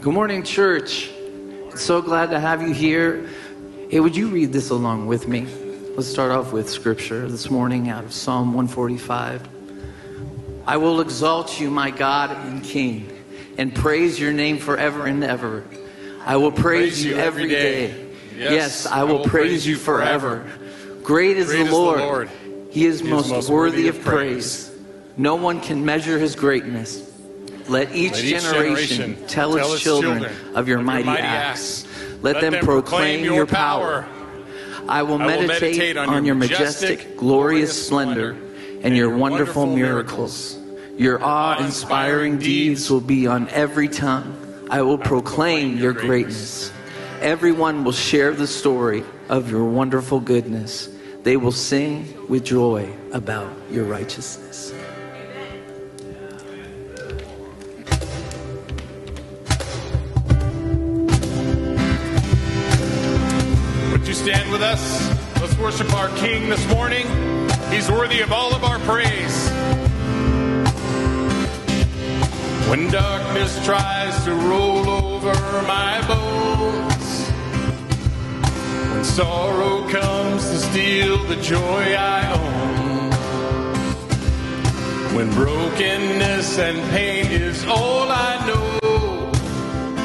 Good morning, church. So glad to have you here. Hey, would you read this along with me? Let's start off with scripture this morning out of Psalm 145. I will exalt you, my God and King, and praise your name forever and ever. I will praise, you every day. Yes, I will praise you forever. Great is Great the is the Lord. Lord. He is He is most, most worthy worthy of of praise. No one can measure his greatness. Let each, Let each generation, generation tell, tell its children, children of your of your mighty, mighty acts. acts. Let, them, proclaim, your power. I will I will meditate, meditate on, your majestic, glorious splendor and your wonderful miracles. Your awe inspiring deeds will be on every tongue. I will proclaim your greatness. Everyone will share the story of your wonderful goodness. They will sing with joy about your righteousness. Stand with us? Let's worship our King this morning. He's worthy of all of our praise. When darkness tries to roll over my bones, when sorrow comes to steal the joy I own, when brokenness and pain is all I know,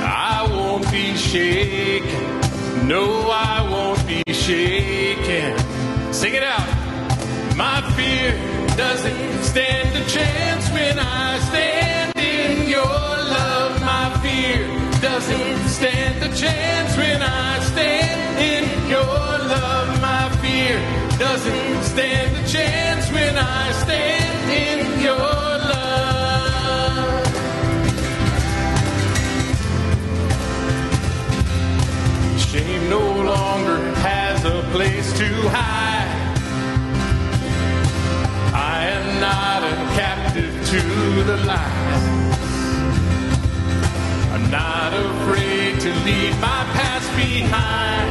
I won't be shaken. No, I won't be shaken. Sing it out. My fear doesn't stand a chance when I stand in your love. My fear doesn't stand a chance when I stand in your love. My fear doesn't stand a chance when I stand in Shame no longer has a place to hide. I am not a captive to the lies. I'm not afraid to leave my past behind.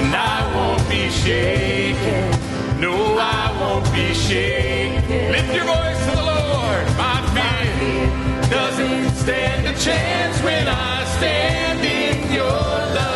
And I won't be shaken. No, I won't be shaken. Lift your voice to the Lord. My fear doesn't stand a chance when I stand in your love.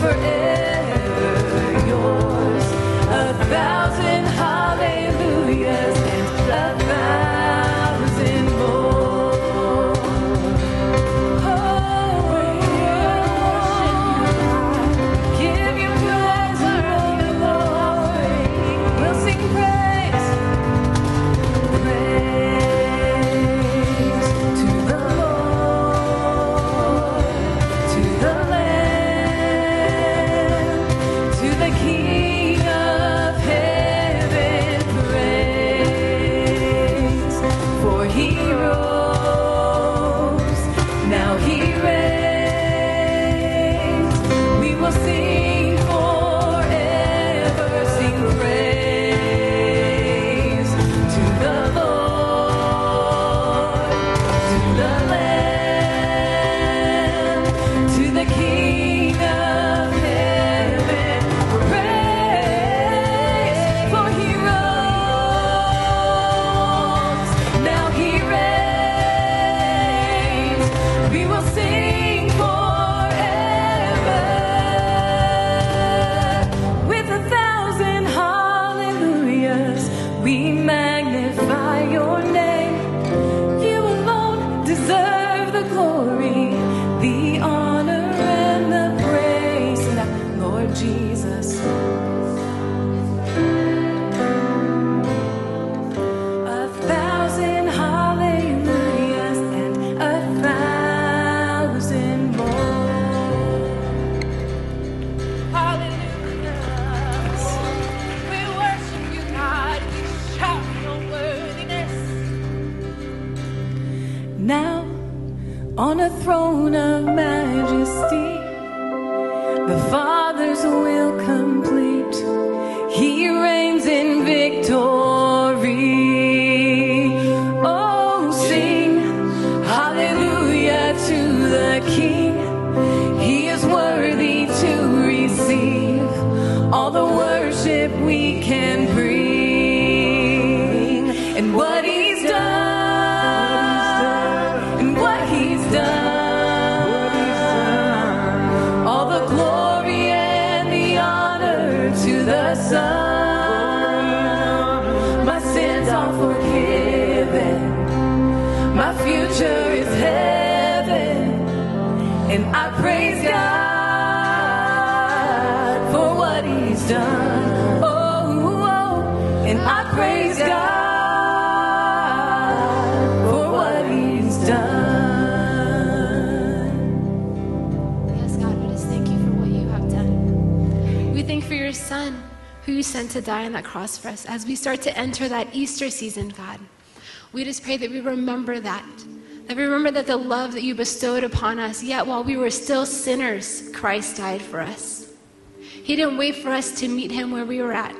forever. Thank for your son who you sent to die on that cross for us. As we start to enter that Easter season, God, we just pray that we remember that. That we remember that the love that you bestowed upon us, yet while we were still sinners, Christ died for us. He didn't wait for us to meet him where we were at.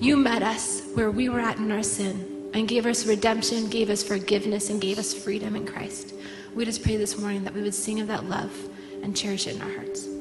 You met us where we were at in our sin and gave us redemption, gave us forgiveness, and gave us freedom in Christ. We just pray this morning that we would sing of that love and cherish it in our hearts.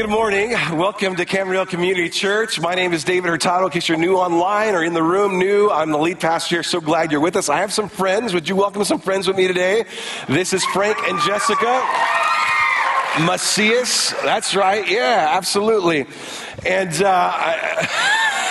Good morning. Welcome to Camarillo Community Church. My name is David Hurtado. In case you're new online or in the room new, I'm the lead pastor here. So glad you're with us. I have some friends. Would you welcome some friends with me today? This is Frank and Jessica. Macias. That's right. Yeah, absolutely. And uh,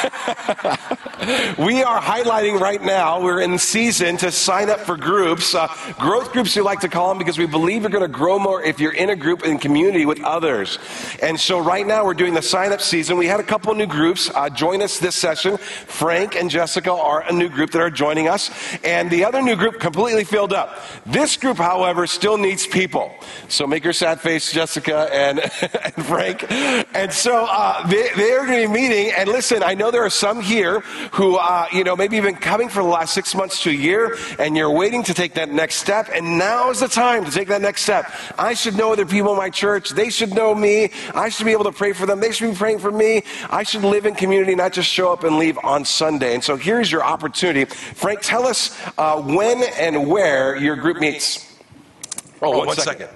we are highlighting right now, we're in season to sign up for groups, uh, growth groups we like to call them because we believe you're going to grow more if you're in a group in community with others. And so right now we're doing the sign up season. We had a couple new groups uh, join us this session. Frank and Jessica are a new group that are joining us. And the other new group completely filled up. This group, however, still needs people. So make your sad face, Jessica and, and Frank. And so uh, they, they're going to be meeting. And listen, I know there are some here who, uh, you know, maybe even coming for the last six months to a year, and you're waiting to take that next step. And now is the time to take that next step. I should know other people in my church. They should know me. I should be able to pray for them. They should be praying for me. I should live in community, not just show up and leave on Sunday. And so here's your opportunity. Frank, tell us uh, when and where your group meets. Oh, one, one second.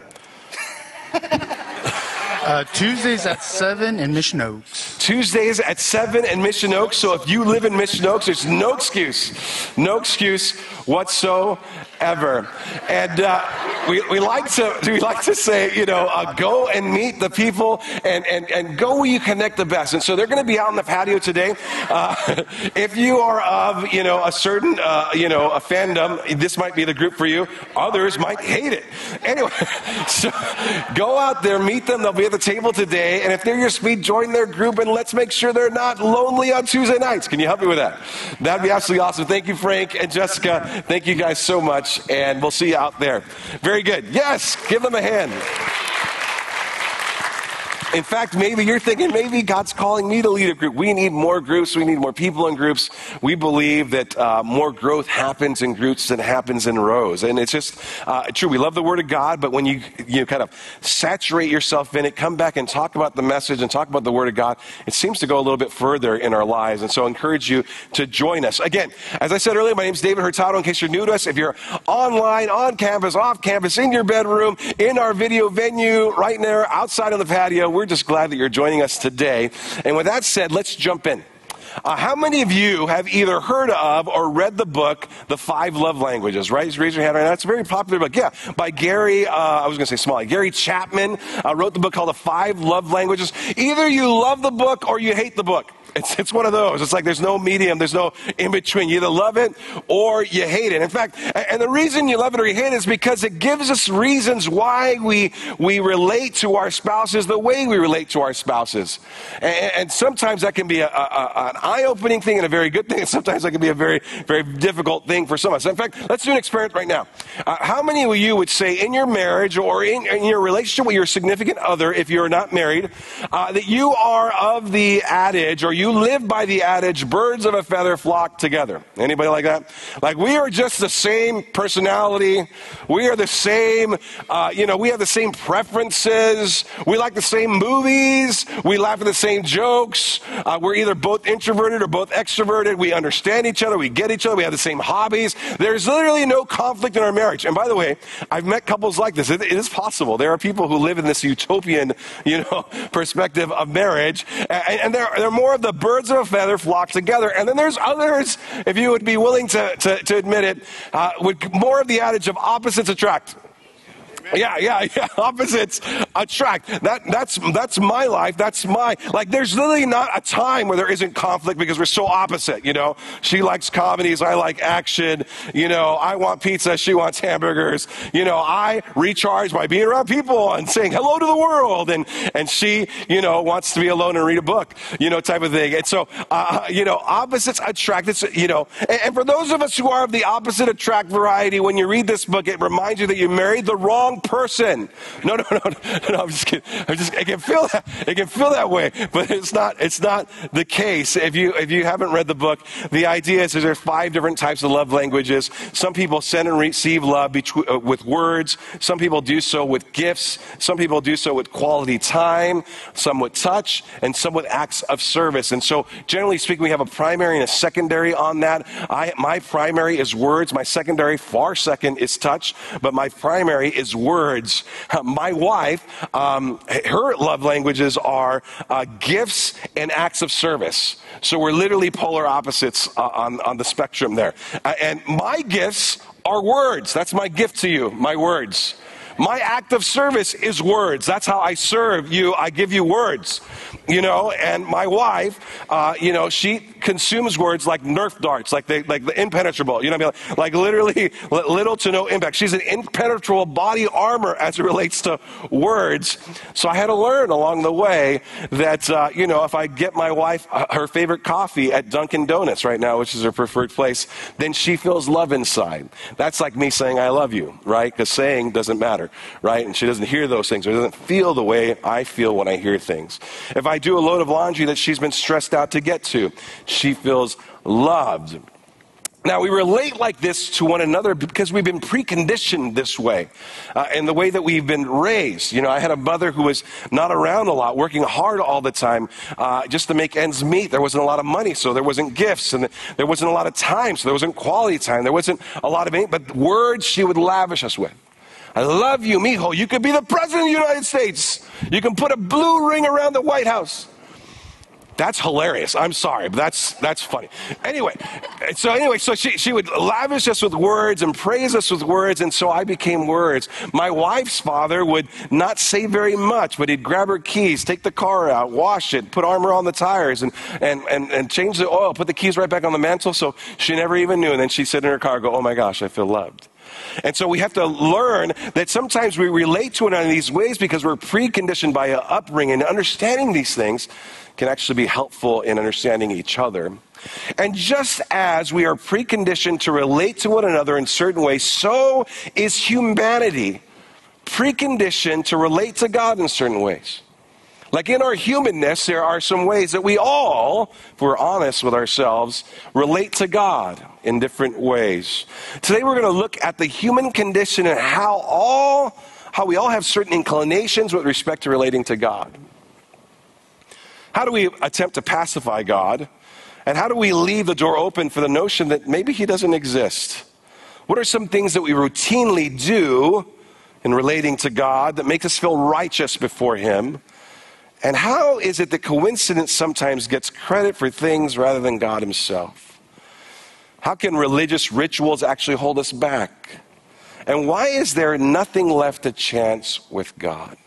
second. Uh, Tuesdays at 7 in Mission Oaks. Tuesdays at 7 in Mission Oaks. So if you live in Mission Oaks, there's no excuse. No excuse whatsoever. And uh, we, we, like to, we like to say, you know, uh, go and meet the people and, and, and go where you connect the best. And so they're going to be out on the patio today. Uh, if you are of, you know, a certain, uh, you know, a fandom, this might be the group for you. Others might hate it. Anyway, so go out there, meet them. They'll be at the table today. And if they're your speed, join their group and let's make sure they're not lonely on Tuesday nights. Can you help me with that? That'd be absolutely awesome. Thank you, Frank and Jessica. Thank you guys so much. And we'll see you out there. Very good. Yes, give them a hand. In fact, maybe you're thinking, maybe God's calling me to lead a group. We need more groups. We need more people in groups. We believe that uh, more growth happens in groups than happens in rows. And it's just uh, true. We love the Word of God, but when you, you kind of saturate yourself in it, come back and talk about the message and talk about the Word of God, it seems to go a little bit further in our lives. And so I encourage you to join us. Again, as I said earlier, my name is David Hurtado. In case you're new to us, if you're online, on campus, off campus, in your bedroom, in our video venue, right there, outside on the patio, we're we're just glad that you're joining us today. And with that said, let's jump in. Uh, how many of you have either heard of or read the book, The Five Love Languages? Right? Just raise your hand right now. It's a very popular book. Yeah, by Gary, uh, I was going to say Smalley. Gary Chapman uh, wrote the book called The Five Love Languages. Either you love the book or you hate the book. It's, it's one of those. It's like there's no medium, there's no in between. You either love it or you hate it. In fact, and the reason you love it or you hate it is because it gives us reasons why we, we relate to our spouses the way we relate to our spouses. And, and sometimes that can be a, a, an eye opening thing and a very good thing, and sometimes that can be a very, very difficult thing for some of us. In fact, let's do an experiment right now. Uh, how many of you would say in your marriage or in, in your relationship with your significant other, if you're not married, uh, that you are of the adage or you you live by the adage, birds of a feather flock together. Anybody like that? Like we are just the same personality. We are the same, uh, you know, we have the same preferences. We like the same movies. We laugh at the same jokes. Uh, we're either both introverted or both extroverted. We understand each other. We get each other. We have the same hobbies. There's literally no conflict in our marriage. And by the way, I've met couples like this. it, it is possible. There are people who live in this utopian, you know, perspective of marriage. And, and they're, they're more of the birds of a feather flock together. And then there's others, if you would be willing to, to, to admit it, uh, would more of the adage of opposites attract. Yeah, yeah, yeah. Opposites attract. That, that's, that's my life. That's my, like, there's literally not a time where there isn't conflict because we're so opposite, you know? She likes comedies. I like action. You know, I want pizza. She wants hamburgers. You know, I recharge by being around people and saying hello to the world. And, and she, you know, wants to be alone and read a book, you know, type of thing. And so, uh, you know, opposites attract. It's, you know, and, and for those of us who are of the opposite attract variety, when you read this book, it reminds you that you married the wrong person. No, no, no, no, I'm just kidding. I'm just, it can feel that, it can feel that way, but it's not, it's not the case. If you, if you haven't read the book, the idea is, is there's five different types of love languages. Some people send and receive love between, uh, with words. Some people do so with gifts. Some people do so with quality time. Some with touch and some with acts of service. And so generally speaking, we have a primary and a secondary on that. I, my primary is words. My secondary, far second, is touch. But my primary is words. My wife, um, her love languages are uh, gifts and acts of service. So we're literally polar opposites uh, on, on the spectrum there. Uh, and my gifts are words. That's my gift to you, my words. My act of service is words. That's how I serve you. I give you words, you know. And my wife, uh, you know, she consumes words like Nerf darts, like they, like the impenetrable. You know, what I mean? like literally little to no impact. She's an impenetrable body armor as it relates to words. So I had to learn along the way that uh, you know, if I get my wife uh, her favorite coffee at Dunkin' Donuts right now, which is her preferred place, then she feels love inside. That's like me saying I love you, right? Because saying doesn't matter right? And she doesn't hear those things or doesn't feel the way I feel when I hear things. If I do a load of laundry that she's been stressed out to get to, she feels loved. Now, we relate like this to one another because we've been preconditioned this way uh, in the way that we've been raised. You know, I had a mother who was not around a lot, working hard all the time uh, just to make ends meet. There wasn't a lot of money, so there wasn't gifts, and there wasn't a lot of time, so there wasn't quality time. There wasn't a lot of, but words she would lavish us with. I love you, mijo. You could be the president of the United States. You can put a blue ring around the White House. That's hilarious. I'm sorry, but that's that's funny. Anyway, so anyway, so she, she would lavish us with words and praise us with words, and so I became words. My wife's father would not say very much, but he'd grab her keys, take the car out, wash it, put armor on the tires, and and and, and change the oil, put the keys right back on the mantle, so she never even knew. And then she'd sit in her car, go, "Oh my gosh, I feel loved." And so we have to learn that sometimes we relate to it in these ways because we're preconditioned by an upbringing. Understanding these things can actually be helpful in understanding each other. And just as we are preconditioned to relate to one another in certain ways, so is humanity preconditioned to relate to God in certain ways. Like in our humanness, there are some ways that we all, if we're honest with ourselves, relate to God in different ways. Today we're going to look at the human condition and how all how we all have certain inclinations with respect to relating to God. How do we attempt to pacify God? And how do we leave the door open for the notion that maybe he doesn't exist? What are some things that we routinely do in relating to God that make us feel righteous before him? And how is it that coincidence sometimes gets credit for things rather than God Himself? How can religious rituals actually hold us back? And why is there nothing left to chance with God?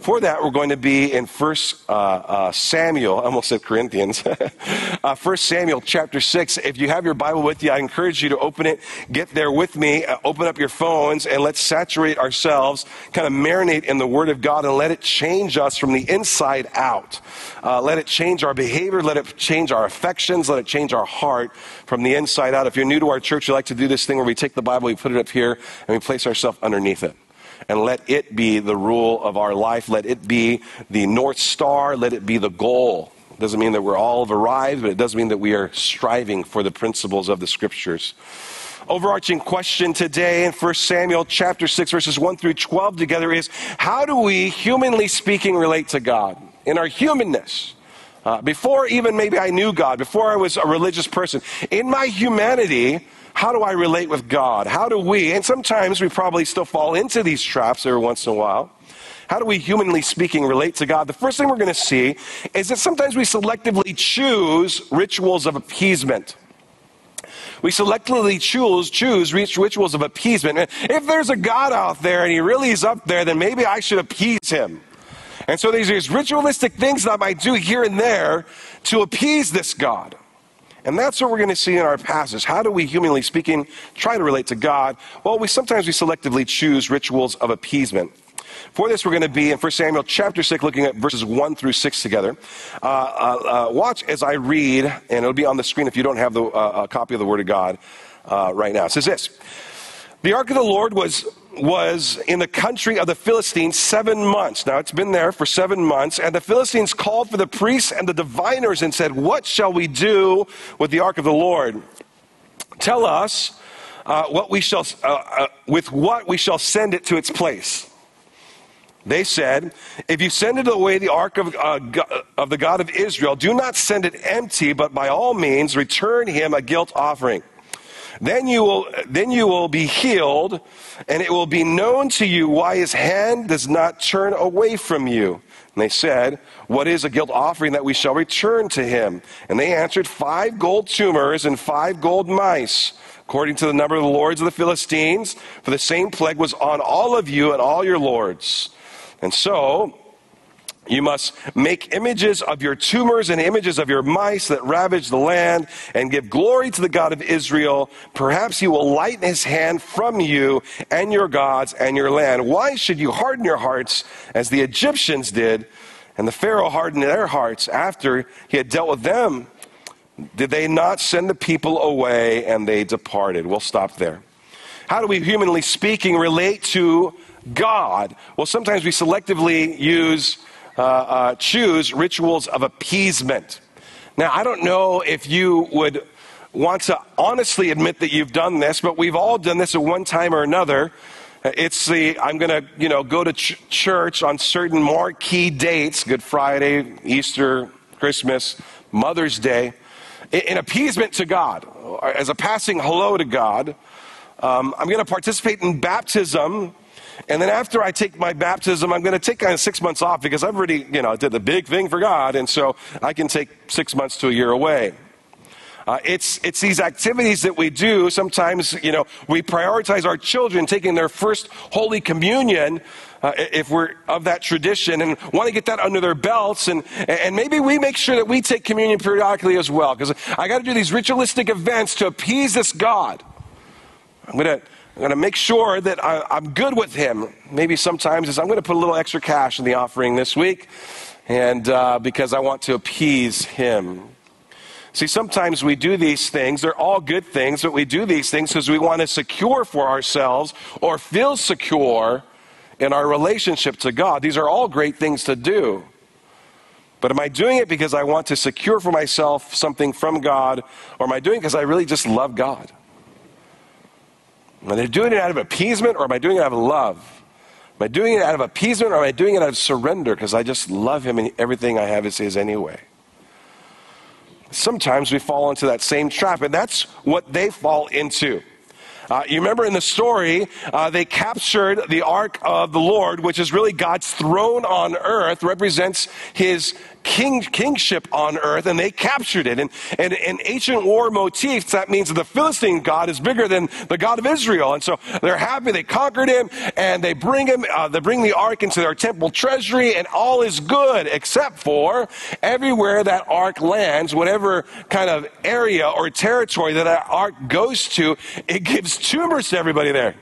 For that, we're going to be in First uh, uh, Samuel. I almost said Corinthians. uh, First Samuel chapter six. If you have your Bible with you, I encourage you to open it. Get there with me. Uh, open up your phones and let's saturate ourselves, kind of marinate in the Word of God, and let it change us from the inside out. Uh, let it change our behavior. Let it change our affections. Let it change our heart from the inside out. If you're new to our church, we like to do this thing where we take the Bible, we put it up here, and we place ourselves underneath it and let it be the rule of our life. Let it be the North Star. Let it be the goal. It doesn't mean that we're all arrived, but it does mean that we are striving for the principles of the scriptures. Overarching question today in 1 Samuel chapter 6 verses 1 through 12 together is how do we, humanly speaking, relate to God in our humanness? Uh, before even maybe I knew God, before I was a religious person, in my humanity, how do I relate with God? How do we, and sometimes we probably still fall into these traps every once in a while. How do we, humanly speaking, relate to God? The first thing we're going to see is that sometimes we selectively choose rituals of appeasement. We selectively choose, choose rituals of appeasement. If there's a God out there and he really is up there, then maybe I should appease him. And so there's these ritualistic things that I might do here and there to appease this God. And that's what we're going to see in our passage. How do we, humanly speaking, try to relate to God? Well, we sometimes we selectively choose rituals of appeasement. For this, we're going to be in 1 Samuel chapter 6, looking at verses 1 through 6 together. Uh, uh, uh, watch as I read, and it'll be on the screen if you don't have the, uh, a copy of the Word of God uh, right now. It says this The ark of the Lord was was in the country of the Philistines seven months. Now, it's been there for seven months. And the Philistines called for the priests and the diviners and said, What shall we do with the ark of the Lord? Tell us uh, what we shall, uh, uh, with what we shall send it to its place. They said, If you send it away the ark of, uh, of the God of Israel, do not send it empty, but by all means return him a guilt offering. Then you will, then you will be healed, and it will be known to you why his hand does not turn away from you. And they said, What is a guilt offering that we shall return to him? And they answered, Five gold tumors and five gold mice, according to the number of the lords of the Philistines, for the same plague was on all of you and all your lords. And so, you must make images of your tumors and images of your mice that ravage the land and give glory to the God of Israel. Perhaps he will lighten his hand from you and your gods and your land. Why should you harden your hearts as the Egyptians did and the Pharaoh hardened their hearts after he had dealt with them? Did they not send the people away and they departed? We'll stop there. How do we, humanly speaking, relate to God? Well, sometimes we selectively use uh, uh, choose rituals of appeasement. Now, I don't know if you would want to honestly admit that you've done this, but we've all done this at one time or another. It's the, I'm going to, you know, go to ch- church on certain marquee dates, Good Friday, Easter, Christmas, Mother's Day, in, in appeasement to God, as a passing hello to God. Um, I'm going to participate in baptism and then after I take my baptism, I'm going to take kind of six months off because I've already, you know, did the big thing for God. And so I can take six months to a year away. Uh, it's, it's these activities that we do. Sometimes, you know, we prioritize our children taking their first Holy Communion uh, if we're of that tradition and want to get that under their belts. And, and maybe we make sure that we take communion periodically as well because I got to do these ritualistic events to appease this God. I'm going to I'm going to make sure that I, am good with him. Maybe sometimes is I'm going to put a little extra cash in the offering this week, and uh, because I want to appease him. See, sometimes we do these things. They're all good things, but we do these things because we want to secure for ourselves or feel secure in our relationship to God. These are all great things to do. But am I doing it because I want to secure for myself something from God, or am I doing it because I really just love God? Am I doing it out of appeasement or am I doing it out of love? Am I doing it out of appeasement or am I doing it out of surrender because I just love Him and everything I have is His anyway? Sometimes we fall into that same trap, and that's what they fall into. Uh, you remember in the story, uh, they captured the ark of the Lord, which is really God's throne on earth, represents his king, kingship on earth, and they captured it. And, and in ancient war motifs, that means that the Philistine God is bigger than the God of Israel. And so they're happy they conquered him, and they bring him, uh, they bring the ark into their temple treasury, and all is good, except for everywhere that ark lands, whatever kind of area or territory that that ark goes to, it gives tumors to everybody there.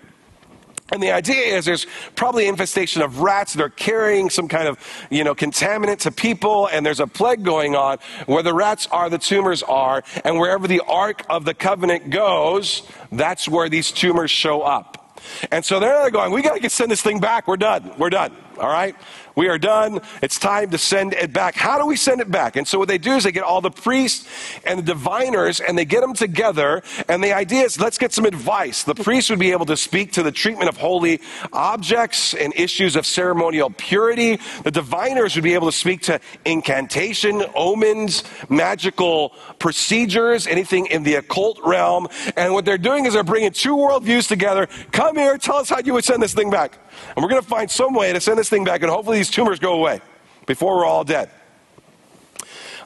And the idea is there's probably infestation of rats that are carrying some kind of, you know, contaminant to people, and there's a plague going on. Where the rats are, the tumors are, and wherever the Ark of the Covenant goes, that's where these tumors show up. And so they're going, we got to send this thing back. We're done. We're done. All right? We are done. It's time to send it back. How do we send it back? And so what they do is they get all the priests and the diviners and they get them together. And the idea is let's get some advice. The priests would be able to speak to the treatment of holy objects and issues of ceremonial purity. The diviners would be able to speak to incantation, omens, magical procedures, anything in the occult realm. And what they're doing is they're bringing two worldviews together. Come here, tell us how you would send this thing back. And we're going to find some way to send this thing back, and hopefully these tumors go away before we're all dead.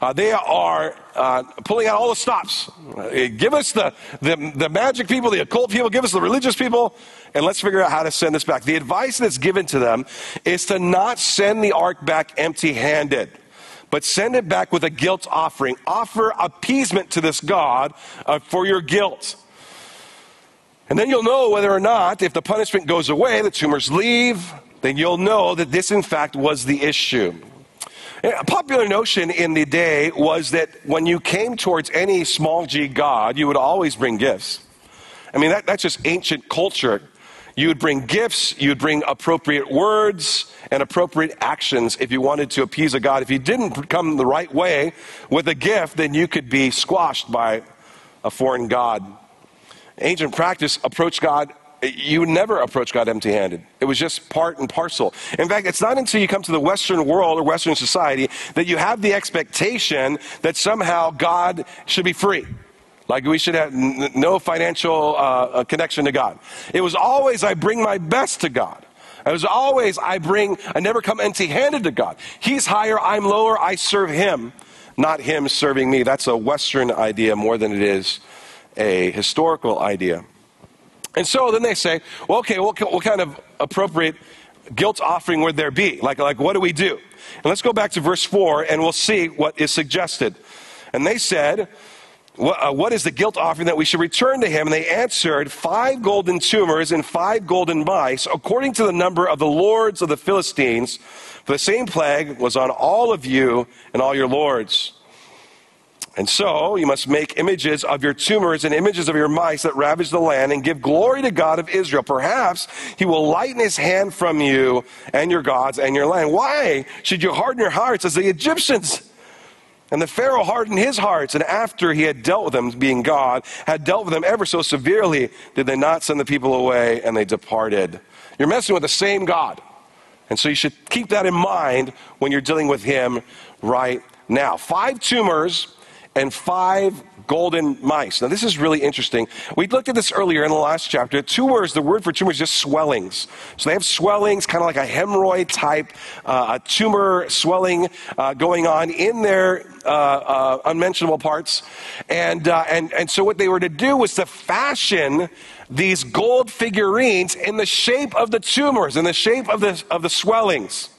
Uh, they are uh, pulling out all the stops. Uh, give us the, the, the magic people, the occult people, give us the religious people, and let's figure out how to send this back. The advice that's given to them is to not send the ark back empty handed, but send it back with a guilt offering. Offer appeasement to this God uh, for your guilt. And then you'll know whether or not, if the punishment goes away, the tumors leave, then you'll know that this, in fact, was the issue. A popular notion in the day was that when you came towards any small g god, you would always bring gifts. I mean, that, that's just ancient culture. You would bring gifts, you would bring appropriate words and appropriate actions if you wanted to appease a god. If you didn't come the right way with a gift, then you could be squashed by a foreign god ancient practice approached God you never approach God empty handed. It was just part and parcel. In fact, it's not until you come to the Western world or Western society that you have the expectation that somehow God should be free. Like we should have n- no financial uh, connection to God. It was always, I bring my best to God. It was always, I bring, I never come empty handed to God. He's higher, I'm lower, I serve Him, not Him serving me. That's a Western idea more than it is a historical idea. And so then they say, well, okay, what, what kind of appropriate guilt offering would there be? Like, like, what do we do? And let's go back to verse 4 and we'll see what is suggested. And they said, what, uh, what is the guilt offering that we should return to him? And they answered, Five golden tumors and five golden mice, according to the number of the lords of the Philistines. For the same plague was on all of you and all your lords. And so you must make images of your tumors and images of your mice that ravage the land and give glory to God of Israel. Perhaps he will lighten his hand from you and your gods and your land. Why should you harden your hearts as the Egyptians? And the Pharaoh hardened his hearts, and after he had dealt with them, being God, had dealt with them ever so severely, did they not send the people away, and they departed. You're messing with the same God. And so you should keep that in mind when you're dealing with him right now. Five tumors and five golden mice. Now, this is really interesting. We looked at this earlier in the last chapter. Tumors, the word for tumor is just swellings. So they have swellings, kind of like a hemorrhoid type, uh, a tumor swelling uh, going on in their uh, uh unmentionable parts. And, uh, and, and so what they were to do was to fashion these gold figurines in the shape of the tumors, in the shape of the, of the swellings.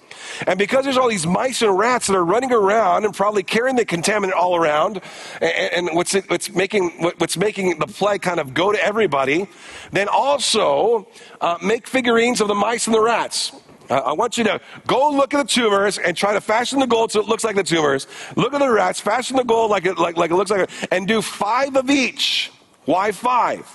And because there's all these mice and rats that are running around and probably carrying the contaminant all around, and, and what's, what's, making, what's making the plague kind of go to everybody, then also uh, make figurines of the mice and the rats. I want you to go look at the tumors and try to fashion the gold so it looks like the tumors. Look at the rats, fashion the gold like it, like, like it looks like it, and do five of each. Why five?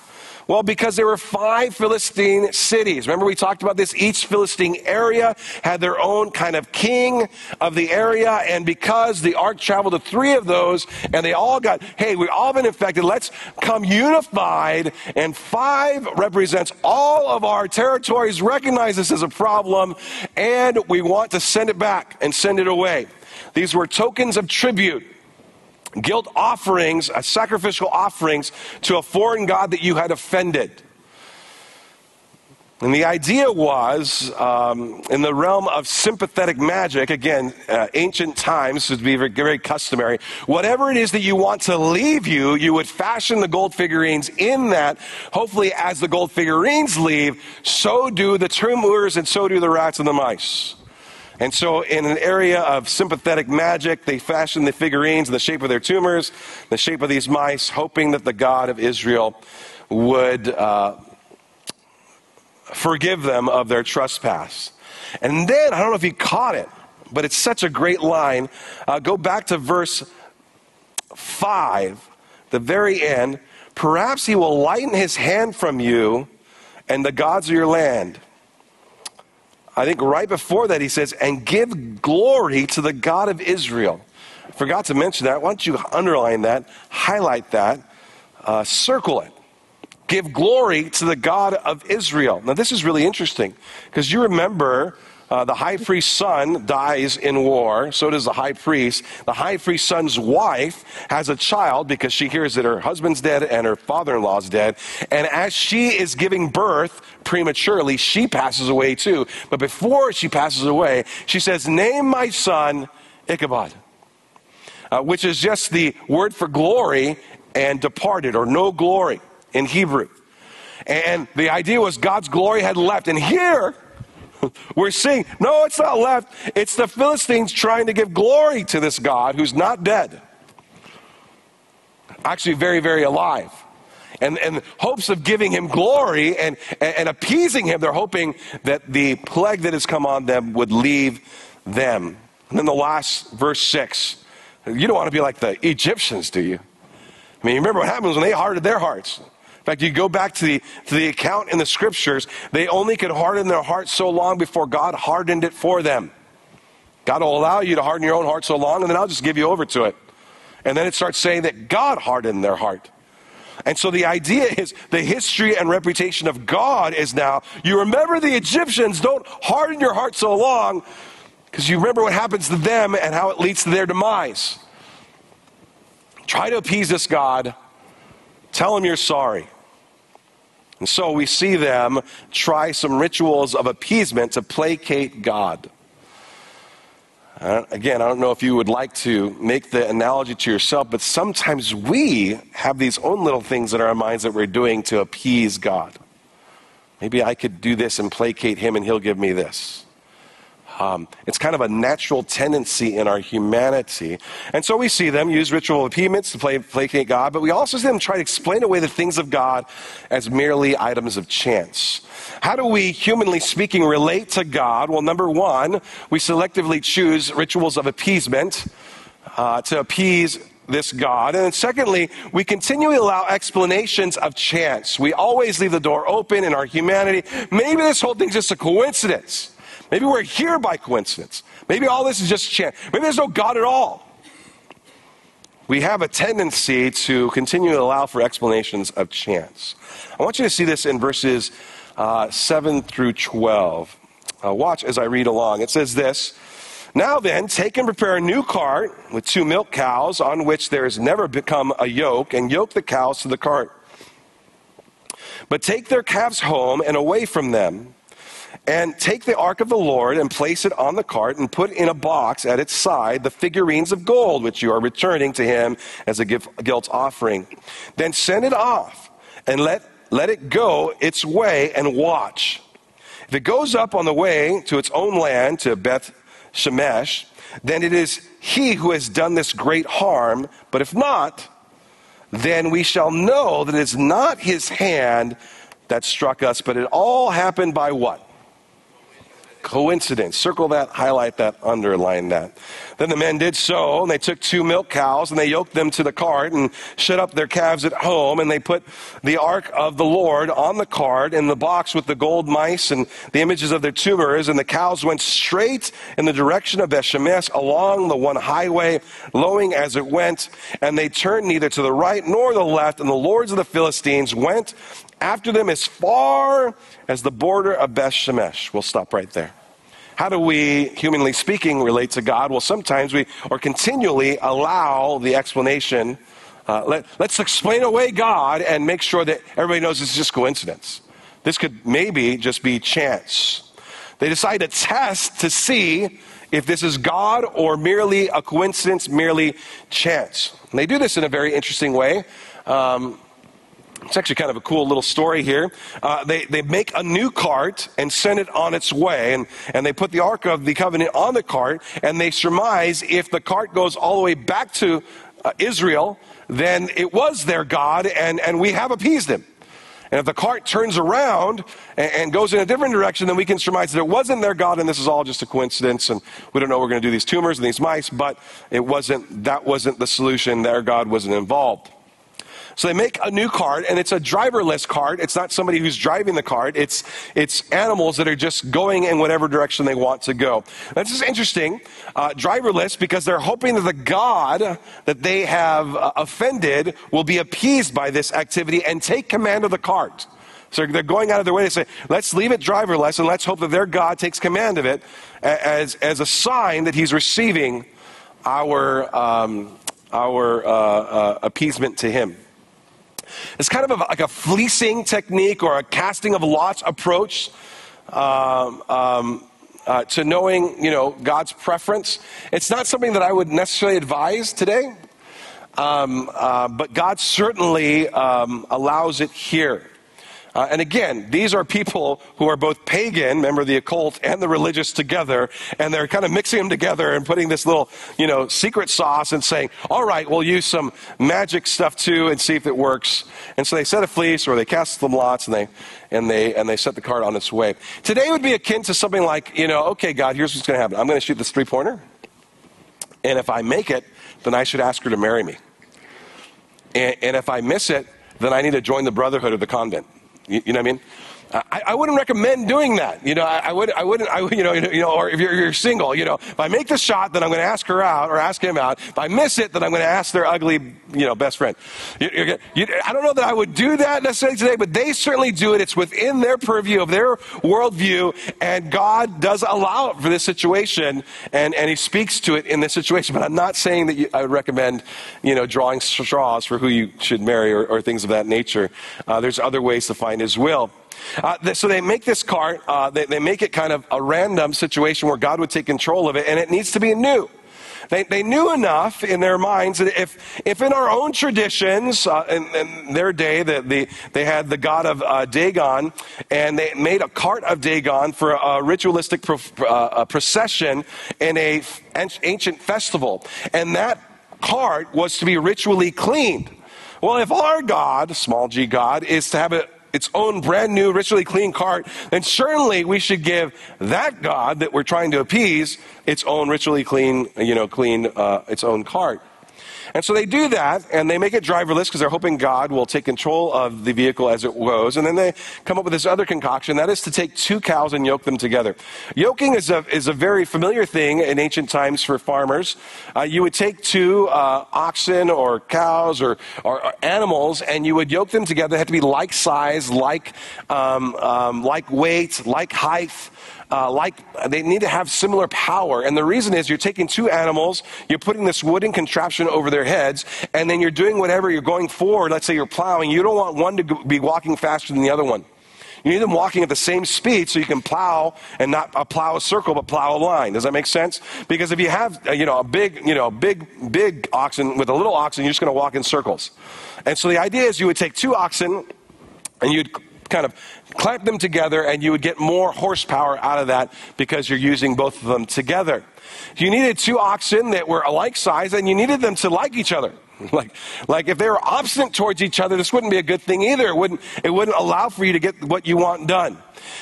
Well, because there were five Philistine cities. Remember, we talked about this. Each Philistine area had their own kind of king of the area. And because the ark traveled to three of those, and they all got, hey, we've all been infected, let's come unified. And five represents all of our territories, recognize this as a problem, and we want to send it back and send it away. These were tokens of tribute guilt offerings, uh, sacrificial offerings to a foreign god that you had offended. And the idea was, um, in the realm of sympathetic magic, again, uh, ancient times would be very, very, customary. Whatever it is that you want to leave you, you would fashion the gold figurines in that. Hopefully, as the gold figurines leave, so do the tumors and so do the rats and the mice. And so, in an area of sympathetic magic, they fashioned the figurines in the shape of their tumors, the shape of these mice, hoping that the God of Israel would uh, forgive them of their trespass. And then, I don't know if you caught it, but it's such a great line. Uh, go back to verse 5, the very end. Perhaps he will lighten his hand from you and the gods of your land I think right before that, he says, and give glory to the God of Israel. I forgot to mention that. Why don't you underline that, highlight that, uh, circle it. Give glory to the God of Israel. Now, this is really interesting because you remember uh, the high priest's son dies in war. So does the high priest. The high priest's son's wife has a child because she hears that her husband's dead and her father in law's dead. And as she is giving birth prematurely, she passes away too. But before she passes away, she says, Name my son Ichabod, uh, which is just the word for glory and departed or no glory in Hebrew. And the idea was God's glory had left. And here, We're seeing, no, it's not left. It's the Philistines trying to give glory to this God who's not dead. Actually, very, very alive. And, and hopes of giving him glory and, and, and appeasing him, they're hoping that the plague that has come on them would leave them. And then the last, verse 6. You don't want to be like the Egyptians, do you? I mean, remember what happens when they hardened their hearts. In fact, you go back to the, to the account in the scriptures, they only could harden their heart so long before God hardened it for them. God will allow you to harden your own heart so long, and then I'll just give you over to it. And then it starts saying that God hardened their heart. And so the idea is the history and reputation of God is now you remember the Egyptians, don't harden your heart so long because you remember what happens to them and how it leads to their demise. Try to appease this God Tell him you're sorry. And so we see them try some rituals of appeasement to placate God. Again, I don't know if you would like to make the analogy to yourself, but sometimes we have these own little things in our minds that we're doing to appease God. Maybe I could do this and placate him and he'll give me this. Um, it's kind of a natural tendency in our humanity. And so we see them use ritual appeasements to play, placate God, but we also see them try to explain away the things of God as merely items of chance. How do we, humanly speaking, relate to God? Well, number one, we selectively choose rituals of appeasement uh, to appease this God. And then secondly, we continually allow explanations of chance. We always leave the door open in our humanity. Maybe this whole thing's just a coincidence. Maybe we're here by coincidence. Maybe all this is just chance. Maybe there's no God at all. We have a tendency to continue to allow for explanations of chance. I want you to see this in verses uh, 7 through 12. Uh, watch as I read along. It says this Now then, take and prepare a new cart with two milk cows on which there has never become a yoke, and yoke the cows to the cart. But take their calves home and away from them and take the ark of the Lord and place it on the cart and put in a box at its side the figurines of gold which you are returning to him as a guilt offering. Then send it off and let, let it go its way and watch. If it goes up on the way to its own land, to Beth Shemesh, then it is he who has done this great harm. But if not, then we shall know that it is not his hand that struck us, but it all happened by what? Coincidence. Circle that, highlight that, underline that. Then the men did so, and they took two milk cows, and they yoked them to the cart, and shut up their calves at home, and they put the ark of the Lord on the cart in the box with the gold mice and the images of their tumors, and the cows went straight in the direction of Bethshemesh along the one highway, lowing as it went, and they turned neither to the right nor the left, and the lords of the Philistines went after them as far as the border of Beth Shemesh. We'll stop right there. How do we, humanly speaking, relate to God? Well, sometimes we, or continually, allow the explanation. Uh, let, let's explain away God and make sure that everybody knows it's just coincidence. This could maybe just be chance. They decide to test to see if this is God or merely a coincidence, merely chance. And they do this in a very interesting way. Um, it's actually kind of a cool little story here. Uh, they, they make a new cart and send it on its way, and, and they put the Ark of the Covenant on the cart, and they surmise if the cart goes all the way back to uh, Israel, then it was their God, and, and we have appeased him. And if the cart turns around and, and, goes in a different direction, then we can surmise that it wasn't their God and this is all just a coincidence and we don't know we're going to do these tumors and these mice, but it wasn't, that wasn't the solution. Their God wasn't involved. So they make a new cart, and it's a driverless cart. It's not somebody who's driving the cart. It's, it's animals that are just going in whatever direction they want to go. This is interesting, uh, driverless, because they're hoping that the God that they have uh, offended will be appeased by this activity and take command of the cart. So they're going out of their way to say, let's leave it driverless and let's hope that their God takes command of it as, as a sign that he's receiving our, um, our uh, uh appeasement to him. It's kind of a, like a fleecing technique or a casting of lots approach um, um, uh, to knowing, you know, God's preference. It's not something that I would necessarily advise today, um, uh, but God certainly um, allows it here. Uh, and again, these are people who are both pagan, member of the occult, and the religious together, and they're kind of mixing them together and putting this little, you know, secret sauce and saying, all right, we'll use some magic stuff too and see if it works. And so they set a fleece or they cast some lots and they, and they, and they set the card on its way. Today would be akin to something like, you know, okay, God, here's what's going to happen. I'm going to shoot this three pointer, and if I make it, then I should ask her to marry me. And, and if I miss it, then I need to join the brotherhood of the convent. You, you know what I mean? I, I, wouldn't recommend doing that. You know, I, I would, I wouldn't, I, you know, you know, or if you're, you're single, you know, if I make the shot, then I'm going to ask her out or ask him out. If I miss it, then I'm going to ask their ugly, you know, best friend. You, you, I don't know that I would do that necessarily today, but they certainly do it. It's within their purview of their worldview, and God does allow it for this situation, and, and He speaks to it in this situation. But I'm not saying that you, I would recommend, you know, drawing straws for who you should marry or, or things of that nature. Uh, there's other ways to find His will. Uh, so they make this cart, uh, they, they, make it kind of a random situation where God would take control of it, and it needs to be new. They, they knew enough in their minds that if, if in our own traditions, uh, in, in, their day, the, the, they had the god of uh, Dagon, and they made a cart of Dagon for a ritualistic pro, uh, a procession in a ancient festival. And that cart was to be ritually cleaned. Well, if our God, small g God, is to have a its own brand new, ritually clean cart, then certainly we should give that God that we're trying to appease its own ritually clean, you know, clean, uh, its own cart. And so they do that, and they make it driverless because they're hoping God will take control of the vehicle as it goes. And then they come up with this other concoction that is to take two cows and yoke them together. Yoking is a, is a very familiar thing in ancient times for farmers. Uh, you would take two uh, oxen or cows or, or, or, animals, and you would yoke them together. They had to be like size, like, um, um, like weight, like height uh, like they need to have similar power. And the reason is you're taking two animals, you're putting this wooden contraption over their heads, and then you're doing whatever you're going forward. Let's say you're plowing. You don't want one to be walking faster than the other one. You need them walking at the same speed so you can plow and not uh, plow a circle, but plow a line. Does that make sense? Because if you have, uh, you know, a big, you know, big, big oxen with a little oxen, you're just going to walk in circles. And so the idea is you would take two oxen and you'd kind of clamp them together and you would get more horsepower out of that because you're using both of them together. You needed two oxen that were alike size and you needed them to like each other. Like, like if they were obstinate towards each other, this wouldn't be a good thing either. It wouldn't, it wouldn't allow for you to get what you want done.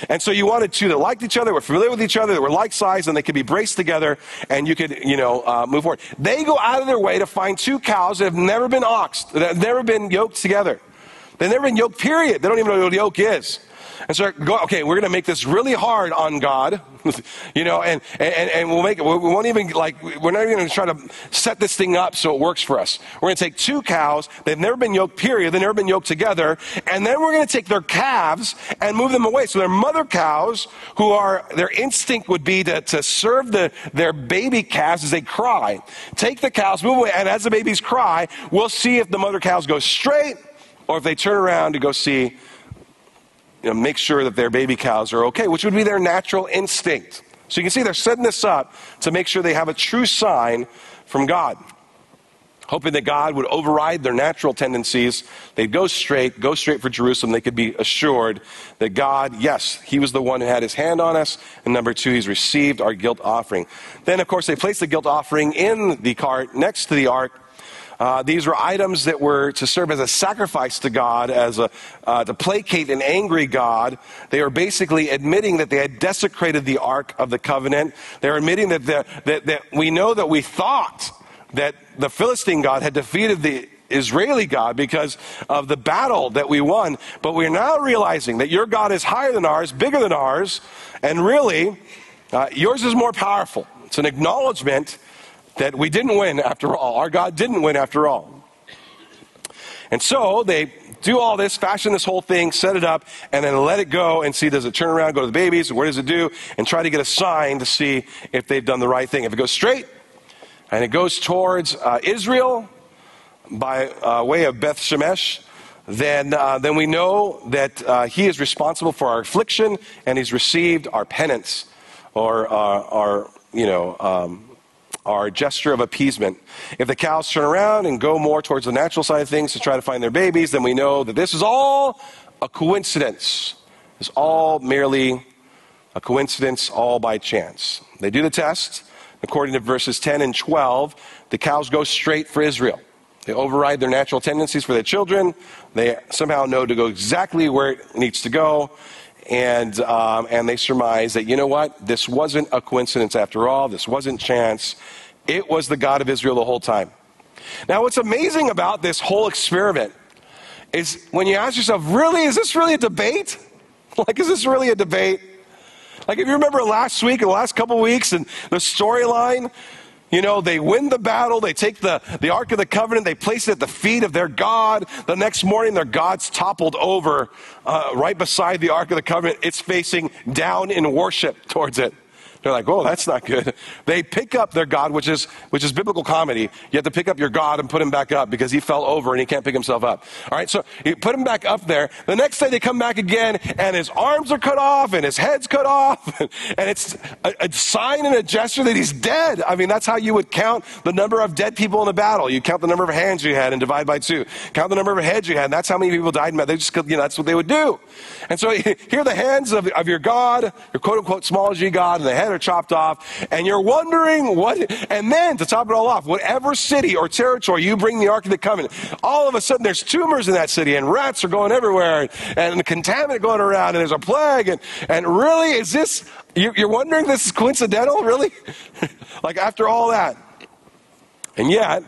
And so you wanted two that liked each other, were familiar with each other, that were like size, and they could be braced together, and you could, you know, uh, move forward. They go out of their way to find two cows that have never been oxed, that have never been yoked together. They've never been yoked, period. They don't even know what a yoke is. And so, okay, we're going to make this really hard on God, you know, and, and, and we'll make it, we won't even, like, we're not even going to try to set this thing up so it works for us. We're going to take two cows, they've never been yoked, period, they've never been yoked together, and then we're going to take their calves and move them away. So they're mother cows who are, their instinct would be to, to serve the, their baby calves as they cry. Take the cows, move away, and as the babies cry, we'll see if the mother cows go straight or if they turn around to go see, you know, make sure that their baby cows are okay, which would be their natural instinct. So you can see they're setting this up to make sure they have a true sign from God. Hoping that God would override their natural tendencies. They'd go straight, go straight for Jerusalem. They could be assured that God, yes, He was the one who had His hand on us. And number two, He's received our guilt offering. Then, of course, they place the guilt offering in the cart next to the ark uh, these were items that were to serve as a sacrifice to God, as a, uh, to placate an angry God. They were basically admitting that they had desecrated the Ark of the Covenant. They're admitting that, the, that, that we know that we thought that the Philistine God had defeated the Israeli God because of the battle that we won. But we're now realizing that your God is higher than ours, bigger than ours, and really, uh, yours is more powerful. It's an acknowledgement that we didn't win after all. Our God didn't win after all. And so they do all this, fashion this whole thing, set it up, and then let it go and see does it turn around, go to the babies, what does it do, and try to get a sign to see if they've done the right thing. If it goes straight and it goes towards uh, Israel by uh, way of Beth Shemesh, then, uh, then we know that uh, he is responsible for our affliction and he's received our penance or uh, our, you know, um, our gesture of appeasement. If the cows turn around and go more towards the natural side of things to try to find their babies, then we know that this is all a coincidence. It's all merely a coincidence, all by chance. They do the test. According to verses 10 and 12, the cows go straight for Israel. They override their natural tendencies for their children. They somehow know to go exactly where it needs to go and, um, and they surmise that, you know what, this wasn't a coincidence after all, this wasn't chance. It was the God of Israel the whole time. Now, what's amazing about this whole experiment is when you ask yourself, really, is this really a debate? like, is this really a debate? Like, if you remember last week, or the last couple weeks, and the storyline, you know, they win the battle, they take the, the Ark of the Covenant, they place it at the feet of their God. The next morning, their God's toppled over uh, right beside the Ark of the Covenant. It's facing down in worship towards it. They're like, oh, that's not good. They pick up their God, which is, which is biblical comedy. You have to pick up your God and put him back up because he fell over and he can't pick himself up. All right, so you put him back up there. The next day they come back again and his arms are cut off and his head's cut off. And it's a, a sign and a gesture that he's dead. I mean, that's how you would count the number of dead people in a battle. You count the number of hands you had and divide by two. Count the number of heads you had. And that's how many people died. They just, you know, that's what they would do. And so here are the hands of, of your God, your quote unquote small g God, and the head are chopped off, and you're wondering what, and then to top it all off, whatever city or territory you bring the Ark of the Covenant, all of a sudden there's tumors in that city, and rats are going everywhere, and, and contaminant going around, and there's a plague, and, and really, is this, you, you're wondering this is coincidental, really? like after all that. And yet,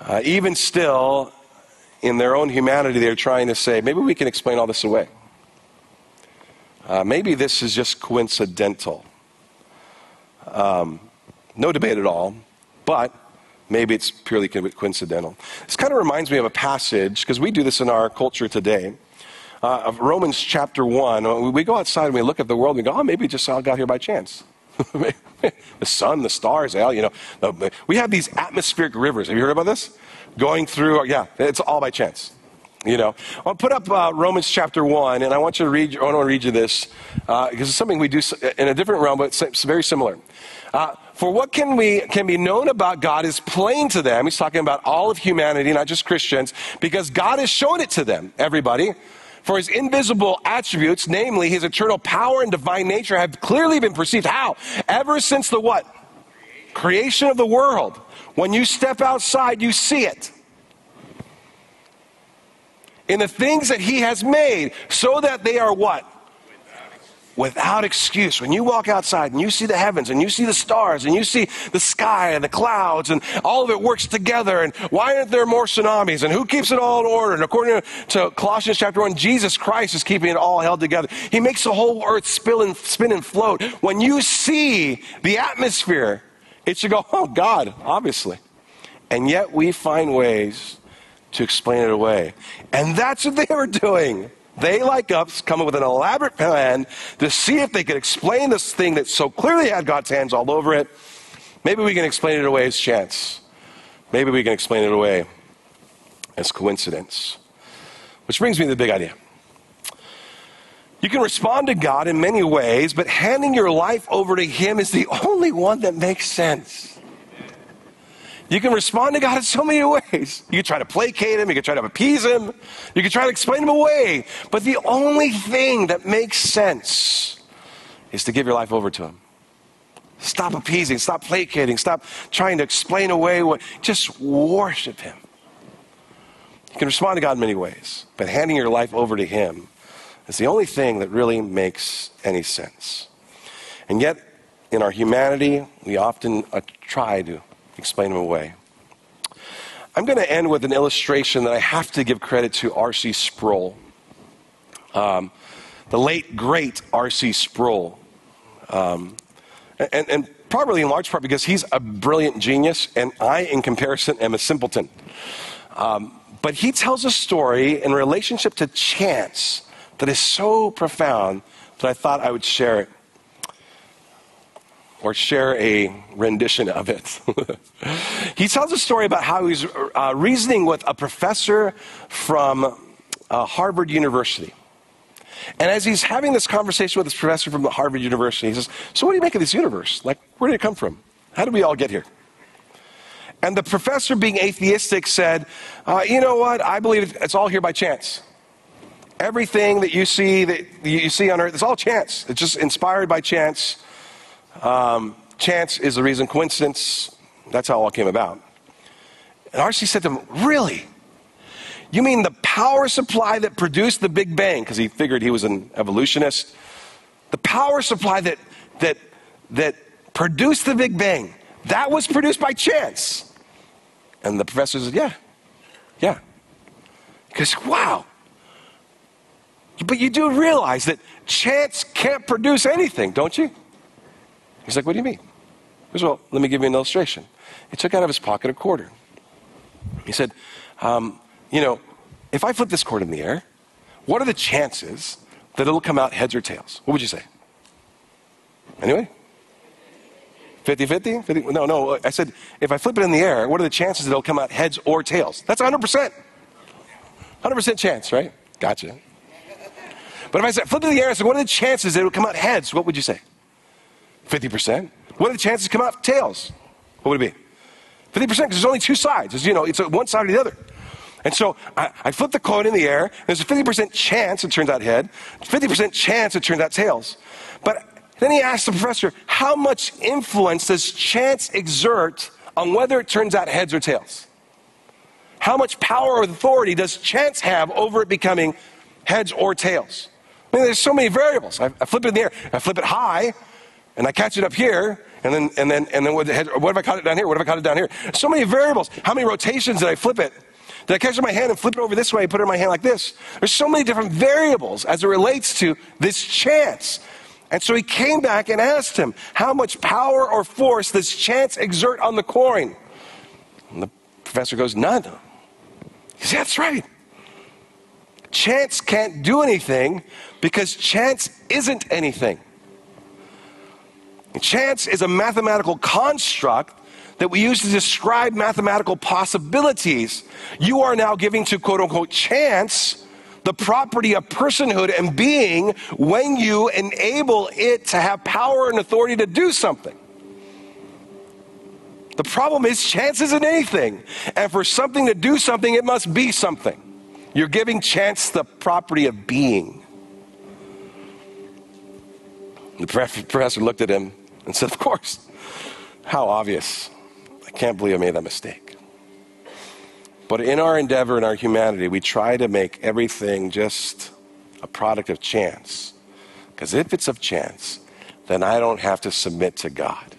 uh, even still, in their own humanity, they're trying to say, maybe we can explain all this away. Uh, maybe this is just coincidental. Um, no debate at all, but maybe it's purely coincidental. This kind of reminds me of a passage, because we do this in our culture today, uh, of Romans chapter 1. We go outside and we look at the world and we go, oh, maybe just all got here by chance. the sun, the stars, you know. We have these atmospheric rivers. Have you heard about this? Going through, yeah, it's all by chance. You know, I'll put up uh, Romans chapter 1, and I want you to read, I want to read you this, uh, because it's something we do in a different realm, but it's very similar. Uh, for what can, we, can be known about God is plain to them. He's talking about all of humanity, not just Christians, because God has shown it to them, everybody. For his invisible attributes, namely his eternal power and divine nature, have clearly been perceived. How? Ever since the what? Creation of the world. When you step outside, you see it in the things that he has made so that they are what? Without excuse. When you walk outside and you see the heavens and you see the stars and you see the sky and the clouds and all of it works together and why aren't there more tsunamis and who keeps it all in order? And according to Colossians chapter 1, Jesus Christ is keeping it all held together. He makes the whole earth spill and, spin and float. When you see the atmosphere, it should go, oh, God, obviously. And yet we find ways to explain it away. And that's what they were doing. They, like us, come up with an elaborate plan to see if they could explain this thing that so clearly had God's hands all over it. Maybe we can explain it away as chance. Maybe we can explain it away as coincidence. Which brings me to the big idea. You can respond to God in many ways, but handing your life over to Him is the only one that makes sense. You can respond to God in so many ways. You can try to placate him, you can try to appease him, you can try to explain him away. But the only thing that makes sense is to give your life over to him. Stop appeasing, stop placating, stop trying to explain away what just worship him. You can respond to God in many ways, but handing your life over to him is the only thing that really makes any sense. And yet, in our humanity, we often uh, try to explain them away. I'm going to end with an illustration that I have to give credit to R.C. Sproul, um, the late, great R.C. Sproul. Um, and, and, probably in large part because he's a brilliant genius, and I, in comparison, am a simpleton. Um, but he tells a story in relationship to chance that is so profound that I thought I would share it or share a rendition of it. he tells a story about how he's uh, reasoning with a professor from uh, Harvard University. And as he's having this conversation with this professor from the Harvard University, he says, So, what do you make of this universe? Like, where did it come from? How did we all get here? And the professor, being atheistic, said, uh, You know what? I believe it's all here by chance. Everything that you see that you see on earth, it's all chance. It's just inspired by chance. Um, chance is the reason, coincidence, that's how it all came about. And R.C. said to him, Really? You mean the power supply that produced the Big Bang? Because he figured he was an evolutionist. The power supply that, that, that produced the Big Bang, that was produced by chance. And the professor said, Yeah, yeah. He goes, Wow. But you do realize that chance can't produce anything, don't you? He's like, What do you mean? He goes, Well, let me give you an illustration. He took out of his pocket a quarter. He said, um, You know, if I flip this quarter in the air, what are the chances that it'll come out heads or tails? What would you say? Anyway? 50 50? 50? No, no. I said, if I flip it in the air, what are the chances that it'll come out heads or tails? That's 100%. 100% chance, right? Gotcha. But if I said, flip it in the air, I said, what are the chances that it'll come out heads? What would you say? 50%. What are the chances come out tails? What would it be? 50% because there's only two sides. It's, you know, it's one side or the other. And so I, I flip the coin in the air. There's a 50% chance it turns out head, 50% chance it turns out tails. But then he asked the professor, how much influence does chance exert on whether it turns out heads or tails? How much power or authority does chance have over it becoming heads or tails? I mean, there's so many variables. I, I flip it in the air, I flip it high, and I catch it up here, and then and then and then what, what if I caught it down here? What if I caught it down here? So many variables. How many rotations did I flip it? Did I catch it in my hand and flip it over this way and put it in my hand like this? There's so many different variables as it relates to this chance. And so he came back and asked him, How much power or force does chance exert on the coin? And the professor goes, None. He says, That's right. Chance can't do anything because chance isn't anything. Chance is a mathematical construct that we use to describe mathematical possibilities. You are now giving to quote unquote chance the property of personhood and being when you enable it to have power and authority to do something. The problem is, chance isn't anything. And for something to do something, it must be something. You're giving chance the property of being. The professor looked at him and said, Of course. How obvious. I can't believe I made that mistake. But in our endeavor in our humanity, we try to make everything just a product of chance. Because if it's of chance, then I don't have to submit to God.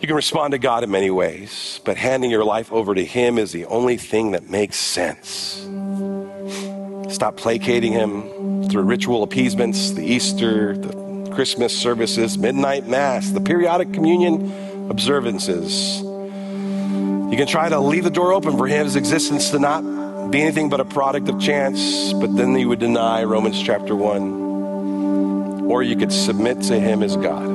You can respond to God in many ways, but handing your life over to Him is the only thing that makes sense. Stop placating Him through ritual appeasements, the Easter, the Christmas services, midnight mass, the periodic communion observances. You can try to leave the door open for his existence to not be anything but a product of chance, but then you would deny Romans chapter 1. Or you could submit to him as God. You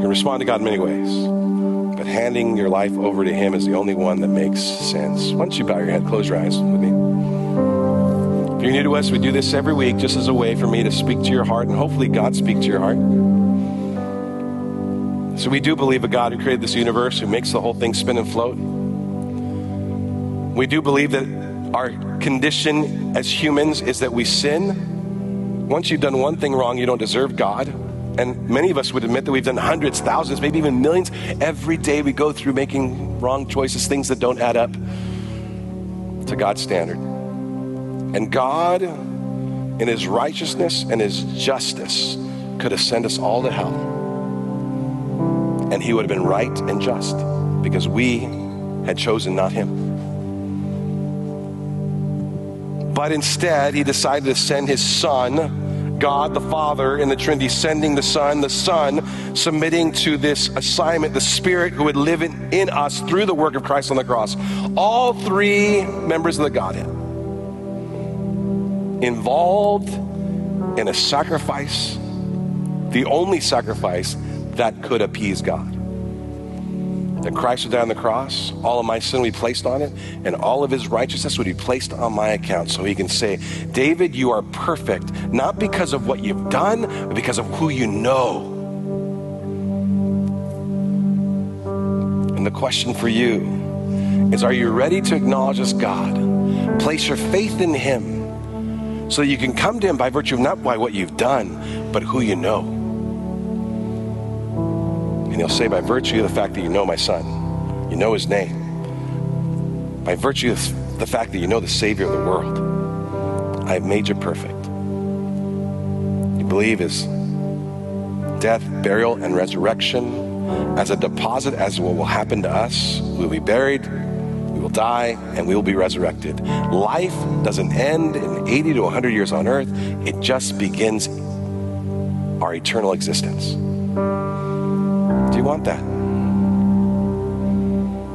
can respond to God in many ways, but handing your life over to him is the only one that makes sense. Don't you bow your head, close your eyes with me? If you're new to us, we do this every week just as a way for me to speak to your heart and hopefully God speak to your heart. So we do believe a God who created this universe, who makes the whole thing spin and float. We do believe that our condition as humans is that we sin. Once you've done one thing wrong, you don't deserve God. And many of us would admit that we've done hundreds, thousands, maybe even millions. Every day we go through making wrong choices, things that don't add up to God's standard. And God, in His righteousness and His justice, could have sent us all to hell. And He would have been right and just because we had chosen not Him. But instead, He decided to send His Son, God the Father in the Trinity, sending the Son, the Son submitting to this assignment, the Spirit who would live in, in us through the work of Christ on the cross. All three members of the Godhead involved in a sacrifice, the only sacrifice that could appease God. That Christ would die on the cross, all of my sin would be placed on it, and all of his righteousness would be placed on my account so he can say, David, you are perfect, not because of what you've done, but because of who you know. And the question for you is Are you ready to acknowledge as God? Place your faith in him so that you can come to him by virtue of not by what you've done, but who you know. And he'll say, by virtue of the fact that you know my son, you know his name, by virtue of the fact that you know the Savior of the world, I have made you perfect. You believe his death, burial, and resurrection as a deposit as what will happen to us. We will be buried, die and we will be resurrected. Life doesn't end in 80 to 100 years on earth, it just begins our eternal existence. Do you want that?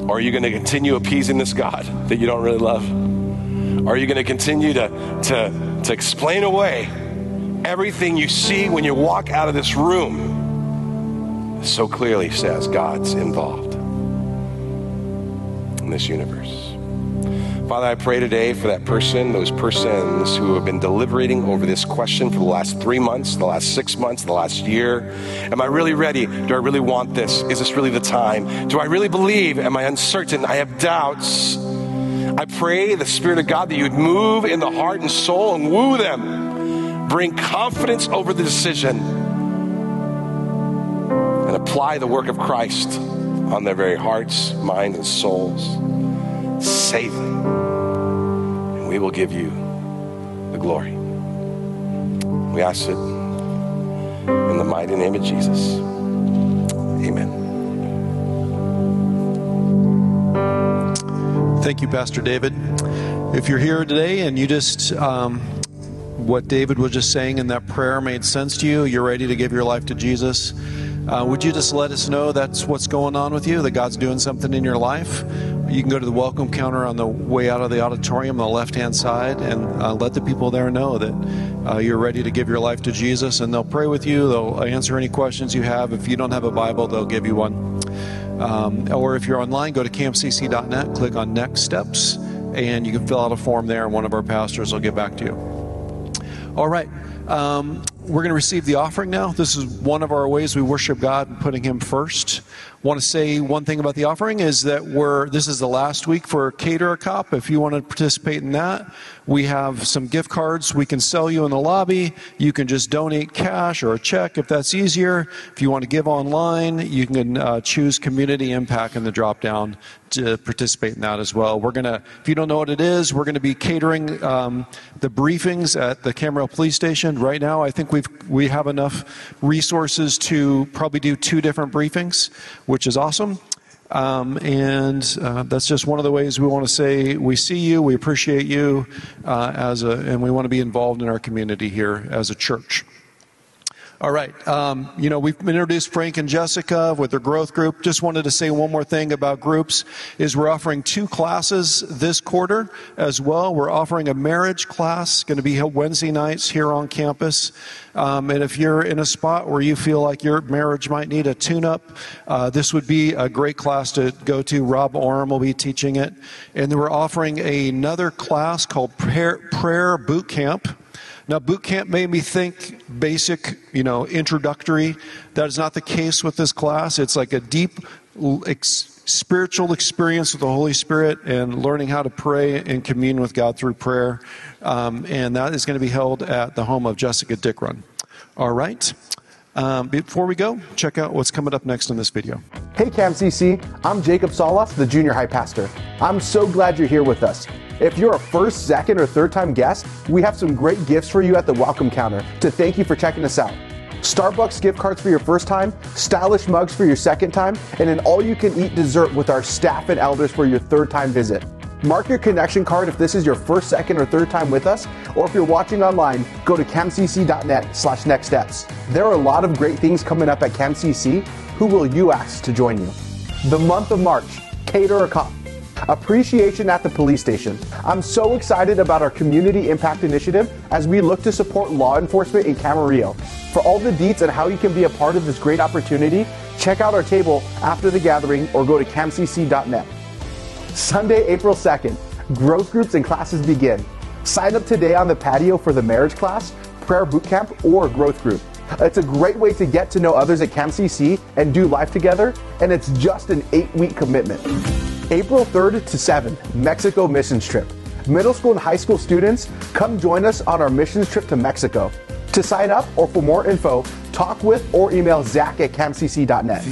Or are you going to continue appeasing this God that you don't really love? Are you going to continue to, to, to explain away everything you see when you walk out of this room? So clearly says God's involved in this universe. Father, I pray today for that person, those persons who have been deliberating over this question for the last three months, the last six months, the last year. Am I really ready? Do I really want this? Is this really the time? Do I really believe? Am I uncertain? I have doubts. I pray the Spirit of God that you would move in the heart and soul and woo them. Bring confidence over the decision and apply the work of Christ on their very hearts, minds, and souls. Save them. And we will give you the glory. We ask it in the mighty name of Jesus. Amen. Thank you, Pastor David. If you're here today and you just, um, what David was just saying in that prayer made sense to you, you're ready to give your life to Jesus, uh, would you just let us know that's what's going on with you, that God's doing something in your life? You can go to the welcome counter on the way out of the auditorium on the left hand side and uh, let the people there know that uh, you're ready to give your life to Jesus, and they'll pray with you. They'll answer any questions you have. If you don't have a Bible, they'll give you one. Um, or if you're online, go to camcc.net, click on Next Steps, and you can fill out a form there, and one of our pastors will get back to you. All right. Um, we're going to receive the offering now. This is one of our ways we worship God and putting Him first. Want to say one thing about the offering is that we're this is the last week for Cater a Cop. If you want to participate in that, we have some gift cards we can sell you in the lobby. You can just donate cash or a check if that's easier. If you want to give online, you can uh, choose Community Impact in the drop down to participate in that as well. We're gonna, if you don't know what it is, we're going to be catering um, the briefings at the Camarillo Police Station. Right now, I think we've we have enough resources to probably do two different briefings which is awesome. Um, and uh, that's just one of the ways we want to say we see you, we appreciate you, uh, as a, and we want to be involved in our community here as a church. All right. Um, you know, we've introduced Frank and Jessica with their growth group. Just wanted to say one more thing about groups is we're offering two classes this quarter as well. We're offering a marriage class, going to be Wednesday nights here on campus. Um, and if you're in a spot where you feel like your marriage might need a tune-up, uh, this would be a great class to go to. Rob Oram will be teaching it. And then we're offering another class called Prayer, Prayer Boot Camp. Now, boot camp made me think basic, you know, introductory. That is not the case with this class. It's like a deep ex- spiritual experience with the Holy Spirit and learning how to pray and commune with God through prayer. Um, and that is going to be held at the home of Jessica Dickrun. All right. Um, before we go, check out what's coming up next in this video. Hey, CamCC, I'm Jacob Salas, the junior high pastor. I'm so glad you're here with us. If you're a first, second, or third time guest, we have some great gifts for you at the welcome counter to thank you for checking us out. Starbucks gift cards for your first time, stylish mugs for your second time, and an all you can eat dessert with our staff and elders for your third time visit. Mark your connection card if this is your first, second, or third time with us, or if you're watching online, go to camcc.net slash next steps. There are a lot of great things coming up at CamCC. Who will you ask to join you? The month of March, Cater a Cop. Appreciation at the police station. I'm so excited about our community impact initiative as we look to support law enforcement in Camarillo. For all the deets and how you can be a part of this great opportunity, check out our table after the gathering or go to camcc.net. Sunday, April 2nd, growth groups and classes begin. Sign up today on the patio for the marriage class, prayer boot camp, or growth group. It's a great way to get to know others at CamCC and do life together, and it's just an eight week commitment. April 3rd to 7th, Mexico missions trip. Middle school and high school students, come join us on our missions trip to Mexico. To sign up or for more info, talk with or email zach at camcc.net.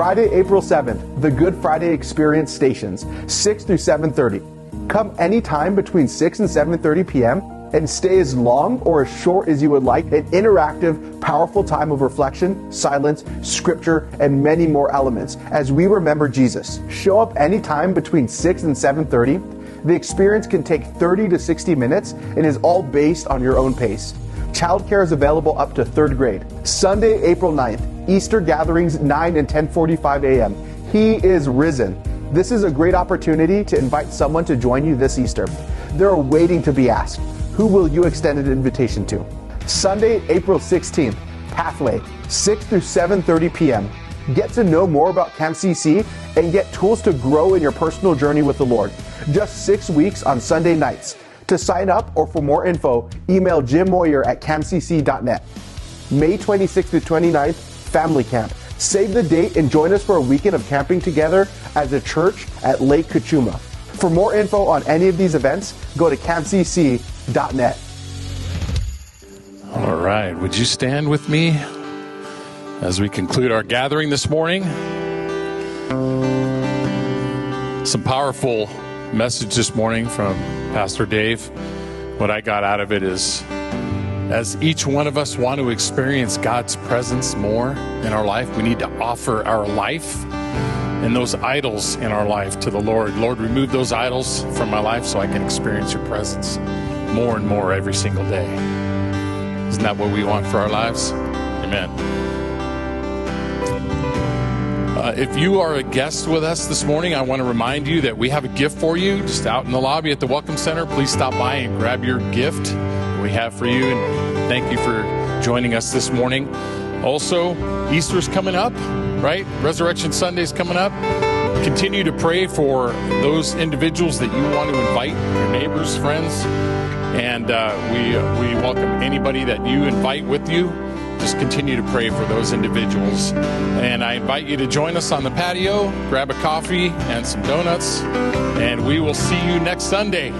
Friday, April 7th, the Good Friday Experience stations, 6 through 7.30. Come anytime between 6 and 7.30 p.m. and stay as long or as short as you would like. An interactive, powerful time of reflection, silence, scripture, and many more elements as we remember Jesus. Show up anytime between 6 and 7:30. The experience can take 30 to 60 minutes and is all based on your own pace. Childcare is available up to 3rd grade. Sunday, April 9th, Easter gatherings 9 and 10:45 a.m. He is risen. This is a great opportunity to invite someone to join you this Easter. They're waiting to be asked. Who will you extend an invitation to? Sunday, April 16th, Pathway, 6 through 7:30 p.m. Get to know more about CAMCC and get tools to grow in your personal journey with the Lord. Just 6 weeks on Sunday nights. To sign up or for more info, email Jim Moyer at camcc.net. May 26th to 29th, Family Camp. Save the date and join us for a weekend of camping together as a church at Lake Cachuma. For more info on any of these events, go to camcc.net. All right. Would you stand with me as we conclude our gathering this morning? Some powerful message this morning from Pastor Dave. What I got out of it is as each one of us want to experience God's presence more in our life, we need to offer our life and those idols in our life to the Lord. Lord, remove those idols from my life so I can experience your presence more and more every single day. Isn't that what we want for our lives? Amen. Uh, if you are a guest with us this morning, I want to remind you that we have a gift for you just out in the lobby at the Welcome Center. Please stop by and grab your gift we have for you. And thank you for joining us this morning. Also, Easter's coming up, right? Resurrection Sunday's coming up. Continue to pray for those individuals that you want to invite, your neighbors, friends, and uh, we we welcome anybody that you invite with you. Just continue to pray for those individuals. And I invite you to join us on the patio, grab a coffee and some donuts, and we will see you next Sunday.